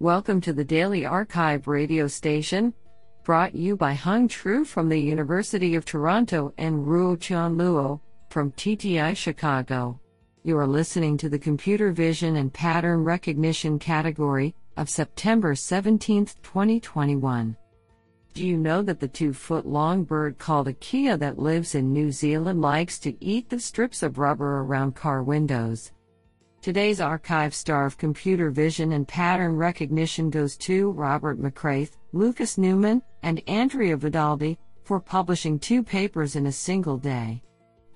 Welcome to the Daily arXiv radio station, brought you by Hung Tru from the University of Toronto and Ruotian Luo from TTI Chicago. You are listening to the Computer Vision and Pattern Recognition category of September 17, 2021. Do you know that the two foot long bird called a kea that lives in New Zealand likes to eat the strips of rubber around car windows? Today's arXiv star of computer vision and pattern recognition goes to Robert McCraith, Lucas Neumann, and Andrea Vedaldi for publishing two papers in a single day.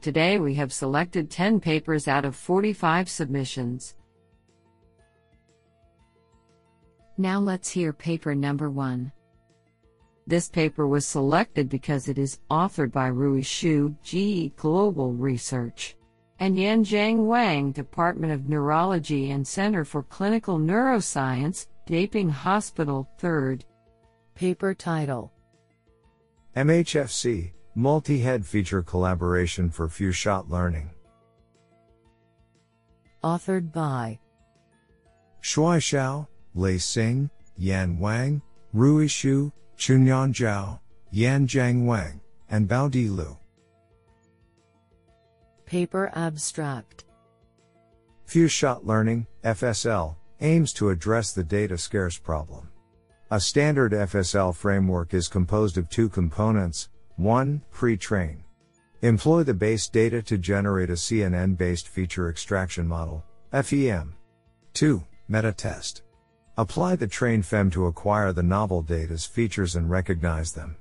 Today we have selected 10 papers out of 45 submissions. Now let's hear paper number one. This paper was selected because it is authored by Rui Xu, GE Global Research and Yanjiang Wang, Department of Neurology and Center for Clinical Neuroscience, Daping Hospital, 3rd. Paper title MHFC Multi Head Feature Collaboration for Few Shot Learning. Authored by Shuai Shao, Lei Xing, Yan Wang, Rui Xu, Chunyan Zhao, Yanjiang Wang, and Bao Di Liu. Paper Abstract Few Shot Learning, FSL, aims to address the data scarce problem. A standard FSL framework is composed of two components 1. Pre train. Employ the base data to generate a CNN based feature extraction model, FEM. 2. Meta test. Apply the trained FEM to acquire the novel data's features and recognize them.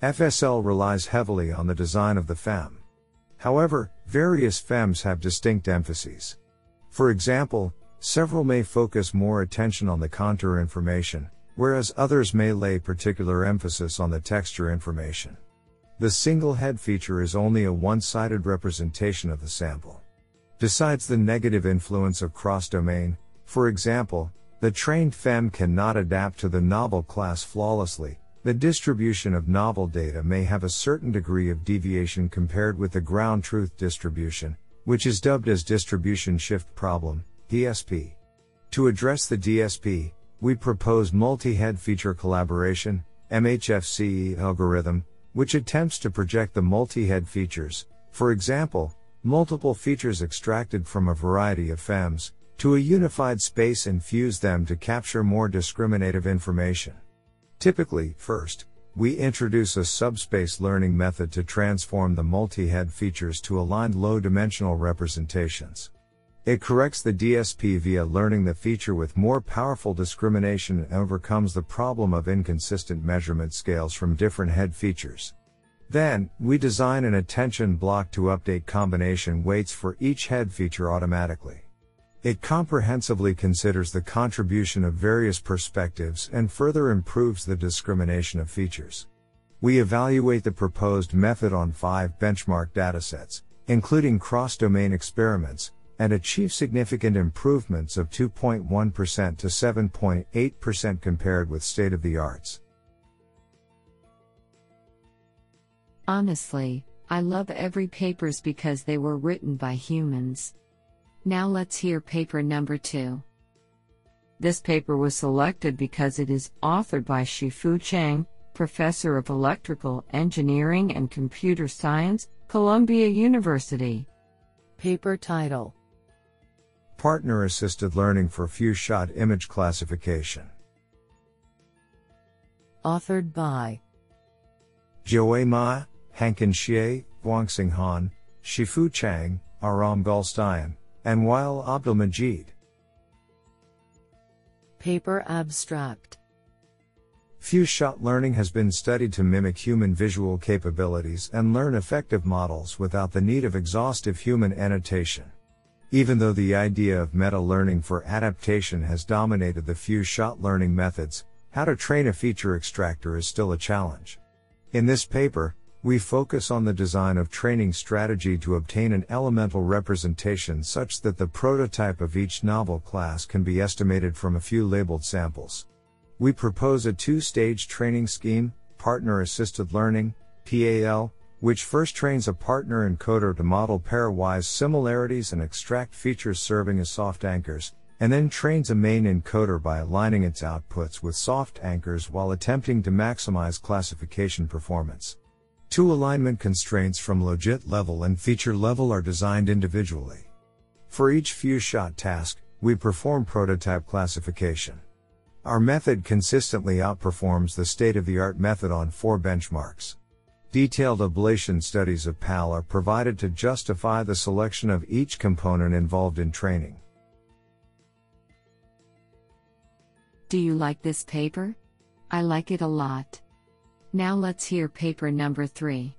FSL relies heavily on the design of the FEM. However, various FEMs have distinct emphases. For example, several may focus more attention on the contour information, whereas others may lay particular emphasis on the texture information. The single head feature is only a one sided representation of the sample. Besides the negative influence of cross domain, for example, the trained FEM cannot adapt to the novel class flawlessly, the distribution of novel data may have a certain degree of deviation compared with the ground truth distribution, which is dubbed as distribution shift problem, DSP. To address the DSP, we propose multi-head feature collaboration, MHFCE algorithm, which attempts to project the multi-head features, for example, multiple features extracted from a variety of FEMs, to a unified space and fuse them to capture more discriminative information. Typically, first, we introduce a subspace learning method to transform the multi-head features to aligned low-dimensional representations. It corrects the DSP via learning the feature with more powerful discrimination and overcomes the problem of inconsistent measurement scales from different head features. Then, we design an attention block to update combination weights for each head feature automatically. It comprehensively considers the contribution of various perspectives and further improves the discrimination of features. We evaluate the proposed method on five benchmark datasets, including cross-domain experiments, and achieve significant improvements of 2.1% to 7.8% compared with state-of-the-arts. Honestly, I love every papers because they were written by humans. Now let's hear paper number two. This paper was selected because it is authored by Shifu Chang, Professor of Electrical Engineering and Computer Science, Columbia University. Paper title Partner Assisted Learning for Few Shot Image Classification. Authored by Jiawei Ma, Hanchen Xie, Guangxing Han, Shifu Chang, Aram Galstyan, and Wael Abd-Almageed. Paper Abstract Few shot learning has been studied to mimic human visual capabilities and learn effective models without the need of exhaustive human annotation. Even though the idea of meta learning for adaptation has dominated the few shot learning methods, how to train a feature extractor is still a challenge. In this paper, we focus on the design of training strategy to obtain an elemental representation such that the prototype of each novel class can be estimated from a few labeled samples. We propose a two-stage training scheme, partner assisted learning, PAL, which first trains a partner encoder to model pairwise similarities and extract features serving as soft anchors, and then trains a main encoder by aligning its outputs with soft anchors while attempting to maximize classification performance. Two alignment constraints from logit level and feature level are designed individually. For each few shot task, we perform prototype classification. Our method consistently outperforms the state of the art method on four benchmarks. Detailed ablation studies of PAL are provided to justify the selection of each component involved in training. Do you like this paper? I like it a lot. Now let's hear paper number 3.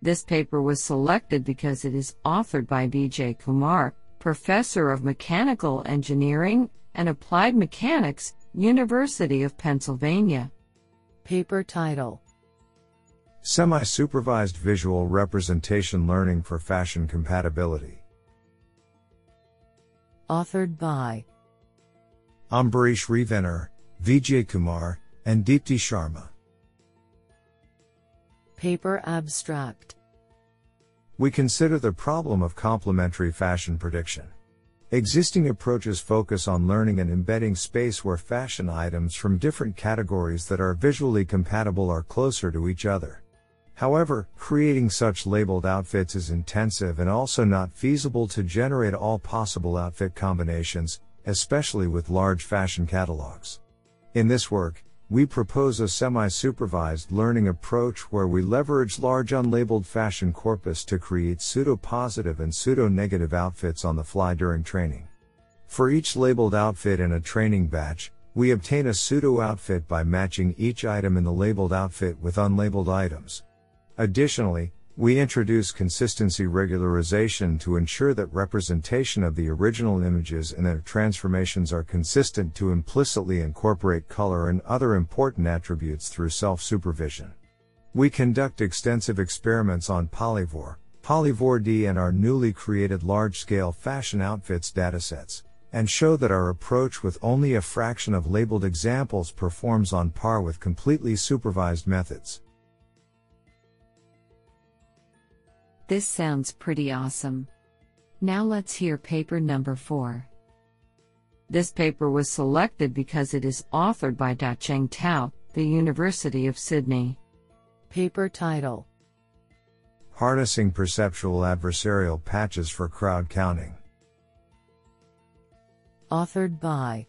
This paper was selected because it is authored by Vijay Kumar, Professor of Mechanical Engineering and Applied Mechanics, University of Pennsylvania. Paper title Semi supervised visual representation learning for fashion compatibility. Authored by Ambareesh Revanur, Vijay Kumar, and Deepti Sharma. Paper Abstract We consider the problem of complementary fashion prediction. Existing approaches focus on learning and embedding space where fashion items from different categories that are visually compatible are closer to each other. However, creating such labeled outfits is intensive and also not feasible to generate all possible outfit combinations, especially with large fashion catalogs. In this work, we propose a semi-supervised learning approach where we leverage large unlabeled fashion corpus to create pseudo-positive and pseudo-negative outfits on the fly during training. For each labeled outfit in a training batch, we obtain a pseudo outfit by matching each item in the labeled outfit with unlabeled items. Additionally, we introduce consistency regularization to ensure that representation of the original images and their transformations are consistent to implicitly incorporate color and other important attributes through self-supervision. We conduct extensive experiments on Polyvore, Polyvore D and our newly created large-scale fashion outfits datasets, and show that our approach with only a fraction of labeled examples performs on par with completely supervised methods. This sounds pretty awesome. Now let's hear paper number 4. This paper was selected because it is authored by Da-Cheng Tao, the University of Sydney. Paper title Harnessing Perceptual Adversarial Patches for Crowd Counting. Authored by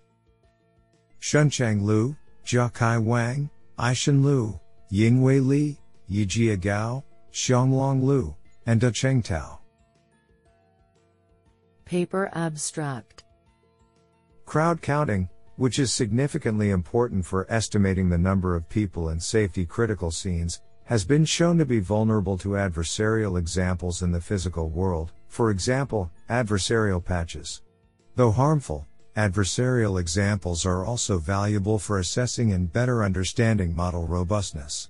Shunchang Jia Kai Wang, Aishan Liu, Yingwei Li, Yijia Gao, Xianglong Liu and Da-Cheng Tao. Paper Abstract Crowd counting, which is significantly important for estimating the number of people in safety critical scenes, has been shown to be vulnerable to adversarial examples in the physical world, for example, adversarial patches. Though harmful, adversarial examples are also valuable for assessing and better understanding model robustness.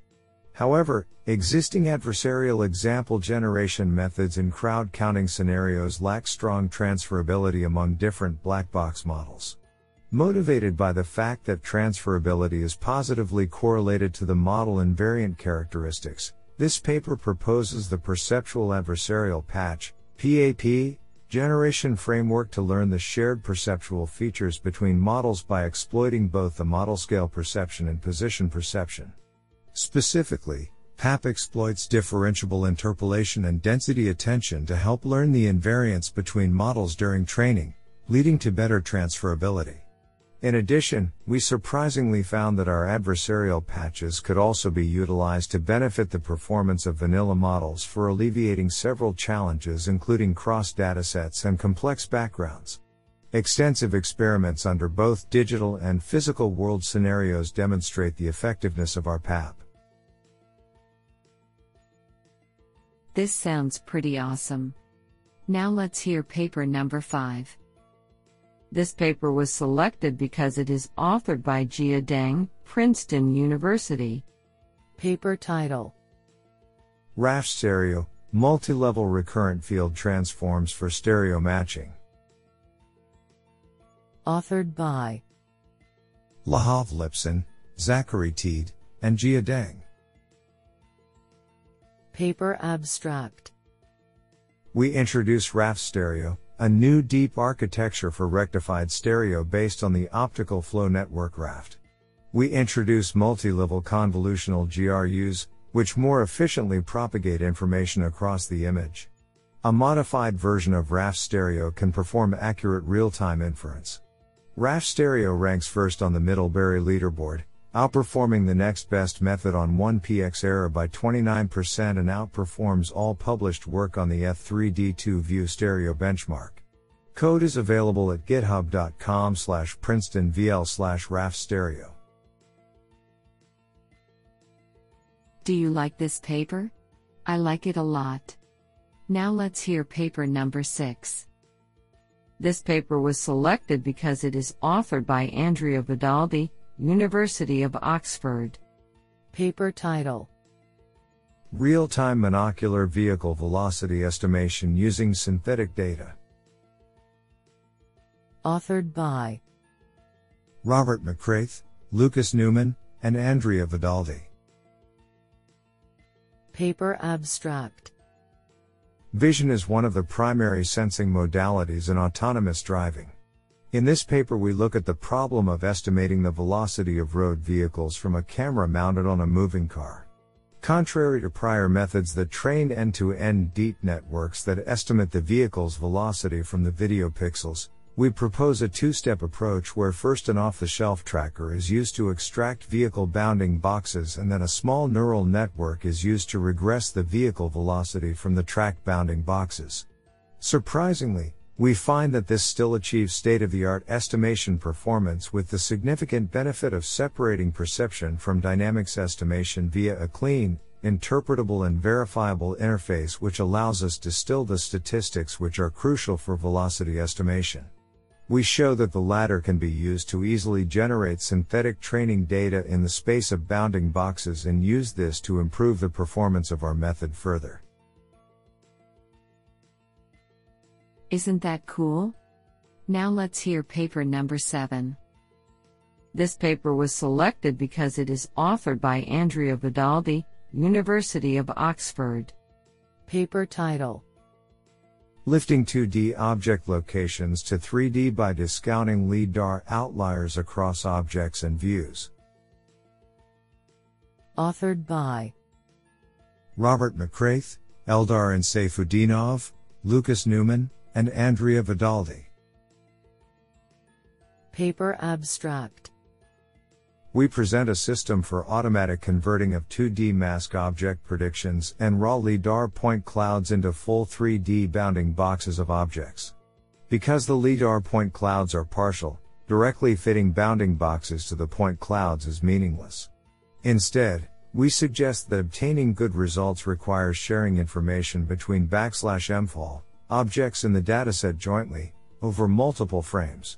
However, existing adversarial example generation methods in crowd counting scenarios lack strong transferability among different black box models. Motivated by the fact that transferability is positively correlated to the model invariant characteristics, this paper proposes the Perceptual Adversarial Patch PAP, generation framework to learn the shared perceptual features between models by exploiting both the model scale perception and position perception. Specifically, PAP exploits differentiable interpolation and density attention to help learn the invariance between models during training, leading to better transferability. In addition, we surprisingly found that our adversarial patches could also be utilized to benefit the performance of vanilla models for alleviating several challenges including cross datasets and complex backgrounds. Extensive experiments under both digital and physical world scenarios demonstrate the effectiveness of our PAP. This sounds pretty awesome. Now let's hear paper number 5. This paper was selected because it is authored by Jia Deng, Princeton University. Paper title RAFT-Stereo Multi-level recurrent field transforms for stereo matching. Authored by Lahav Lipson, Zachary Teed, and Jia Deng. Paper Abstract We introduce RAFT-Stereo, a new deep architecture for rectified stereo based on the optical flow network raft. We introduce multi-level convolutional GRUs, which more efficiently propagate information across the image. A modified version of RAFT-Stereo can perform accurate real-time inference. RAFT-Stereo ranks first on the Middlebury leaderboard, outperforming the next best method on 1px error by 29% and outperforms all published work on the F3D2 View Stereo benchmark. Code is available at github.com slash princetonvl slash rafstereo. Do you like this paper? I like it a lot. Now let's hear paper number 6. This paper was selected because it is authored by Andrea Vedaldi, University of Oxford. Paper title Real time monocular vehicle velocity estimation using synthetic data. Authored by Robert McCraith, Lucas Neumann, and Andrea Vedaldi. Paper Abstract Vision is one of the primary sensing modalities in autonomous driving. In this paper, we look at the problem of estimating the velocity of road vehicles from a camera mounted on a moving car. Contrary to prior methods that train end to end deep networks that estimate the vehicle's velocity from the video pixels, we propose a two step approach where first an off the shelf tracker is used to extract vehicle bounding boxes and then a small neural network is used to regress the vehicle velocity from the tracked bounding boxes. Surprisingly, we find that this still achieves state of the art estimation performance with the significant benefit of separating perception from dynamics estimation via a clean, interpretable and verifiable interface which allows us to distill the statistics which are crucial for velocity estimation. We show that the latter can be used to easily generate synthetic training data in the space of bounding boxes and use this to improve the performance of our method further. Isn't that cool? Now let's hear paper number 7. This paper was selected because it is authored by Andrea Vedaldi, University of Oxford. Paper title Lifting 2D object locations to 3D by discounting LIDAR outliers across objects and views. Authored by Robert McCraith, Eldar Insafutdinov, Lucas Neumann, and Andrea Vedaldi. Paper Abstract we present a system for automatic converting of 2D mask object predictions and raw LIDAR point clouds into full 3D bounding boxes of objects. Because the LIDAR point clouds are partial, directly fitting bounding boxes to the point clouds is meaningless. Instead, we suggest that obtaining good results requires sharing information between backslash mfall, objects in the dataset jointly, over multiple frames.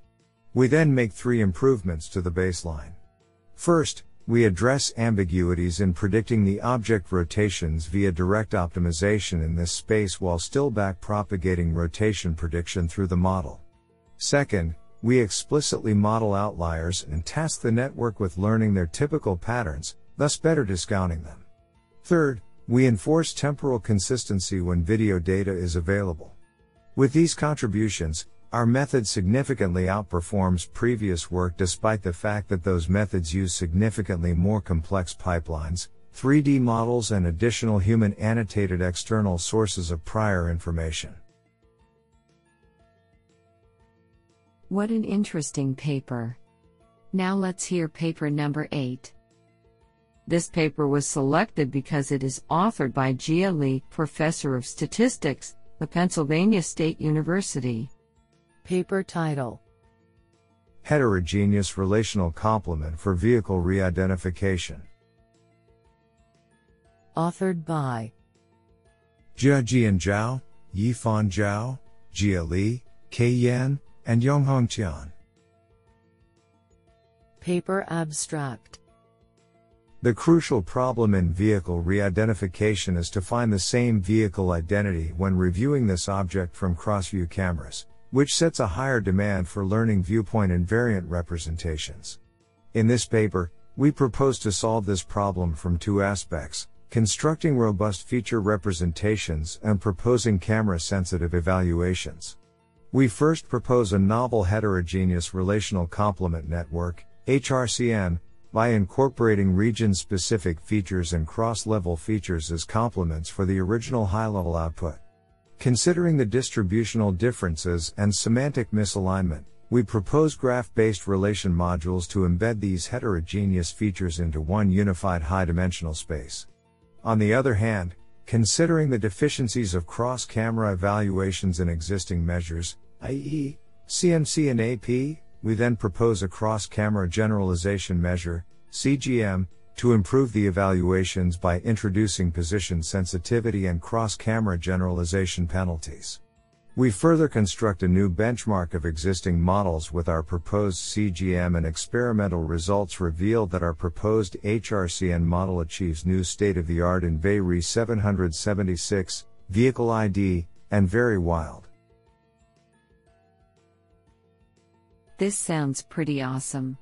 We then make three improvements to the baseline. First, we address ambiguities in predicting the object rotations via direct optimization in this space while still backpropagating rotation prediction through the model. Second, we explicitly model outliers and task the network with learning their typical patterns, thus better discounting them. Third, we enforce temporal consistency when video data is available. With these contributions, our method significantly outperforms previous work despite the fact that those methods use significantly more complex pipelines, 3D models, and additional human annotated external sources of prior information. What an interesting paper. Now let's hear paper number 8. This paper was selected because it is authored by Jia Li, Professor of Statistics, the Pennsylvania State University. Paper title Heterogeneous Relational Complement for Vehicle Re-Identification. Authored by Jia Jian Zhao, Yifan Zhao, Jia Li, Ke Yan, and Yonghong Tian. Paper Abstract The crucial problem in vehicle re-identification is to find the same vehicle identity when reviewing this object from cross-view cameras which sets a higher demand for learning viewpoint invariant representations. In this paper, we propose to solve this problem from two aspects constructing robust feature representations and proposing camera sensitive evaluations. We first propose a novel heterogeneous relational complement network, HRCN, by incorporating region specific features and cross level features as complements for the original high level output. Considering the distributional differences and semantic misalignment, we propose graph based relation modules to embed these heterogeneous features into one unified high dimensional space. On the other hand, considering the deficiencies of cross camera evaluations in existing measures, i.e., CMC and AP, we then propose a cross camera generalization measure, CGM, to improve the evaluations by introducing position sensitivity and cross camera generalization penalties. We further construct a new benchmark of existing models with our proposed CGM and experimental results reveal that our proposed HRCN model achieves new state of the art in VeRi 776, vehicle ID, and VERI-Wild. This sounds pretty awesome.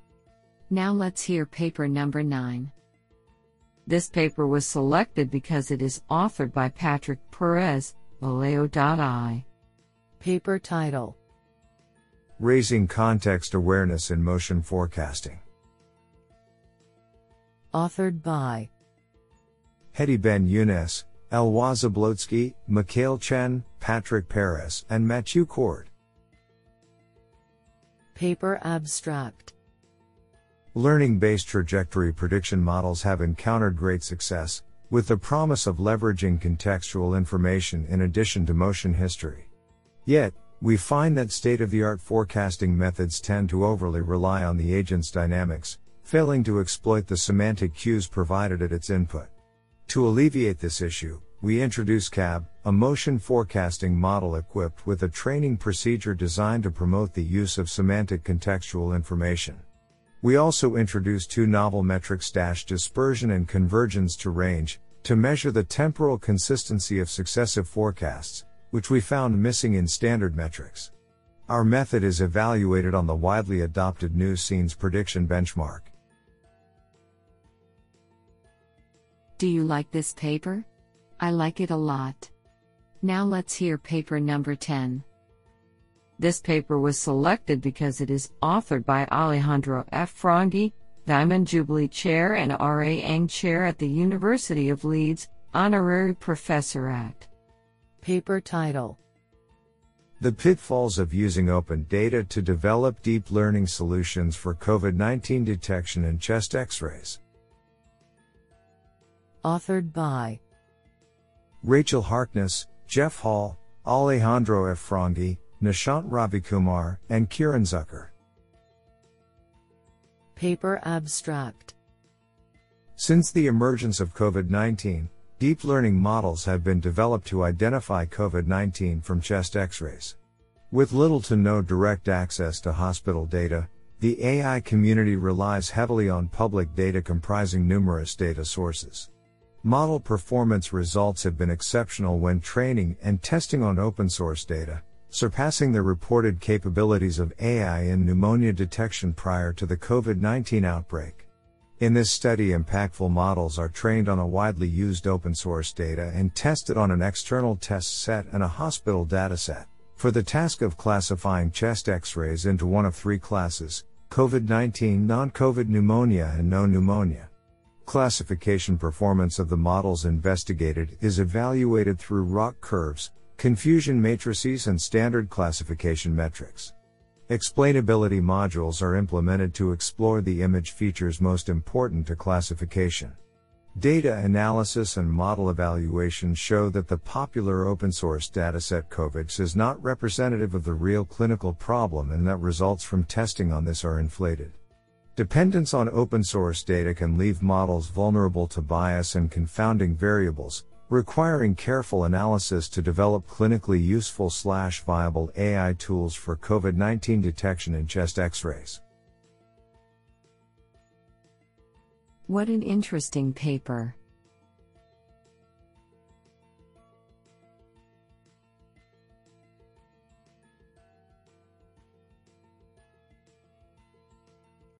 Now let's hear paper number 9. This paper was selected because it is authored by Patrick Perez, Valeo.ai. Paper title Raising Context Awareness in Motion Forecasting. Authored by Hedi Ben Younes, Éloi Zablocki, Mickaël Chen, Patrick Perez, and Mathieu Cord. Paper Abstract Learning based trajectory prediction models have encountered great success, with the promise of leveraging contextual information in addition to motion history. Yet, we find that state of the art forecasting methods tend to overly rely on the agent's dynamics, failing to exploit the semantic cues provided at its input. To alleviate this issue, we introduce CAB, a motion forecasting model equipped with a training procedure designed to promote the use of semantic contextual information. We also introduce two novel metrics dispersion and convergence to range, to measure the temporal consistency of successive forecasts, which we found missing in standard metrics. Our method is evaluated on the widely adopted nuScenes prediction benchmark. Do you like this paper? I like it a lot. Now let's hear paper number 10. This paper was selected because it is authored by Alejandro F. Frangi, Diamond Jubilee Chair and R.A. Eng Chair at the University of Leeds, Honorary Professor at. Paper title The pitfalls of using open data to develop deep learning solutions for COVID 19 detection in chest x rays. Authored by Rachel Harkness, Jeff Hall, Alejandro F. Frangi, Nishant Ravikumar, and Kieran Zucker. Paper Abstract Since the emergence of COVID 19, deep learning models have been developed to identify COVID 19 from chest x rays. With little to no direct access to hospital data, the AI community relies heavily on public data comprising numerous data sources. Model performance results have been exceptional when training and testing on open source data, surpassing the reported capabilities of AI in pneumonia detection prior to the COVID 19 outbreak. In this study, impactful models are trained on a widely used open source data and tested on an external test set and a hospital dataset for the task of classifying chest x rays into one of three classes COVID 19, non COVID pneumonia, and no pneumonia. Classification performance of the models investigated is evaluated through ROC curves, confusion matrices, and standard classification metrics. Explainability modules are implemented to explore the image features most important to classification. Data analysis and model evaluation show that the popular open source dataset COVIDX is not representative of the real clinical problem and that results from testing on this are inflated. Dependence on open source data can leave models vulnerable to bias and confounding variables, requiring careful analysis to develop clinically useful slash viable AI tools for COVID-19 detection in chest x-rays. What an interesting paper.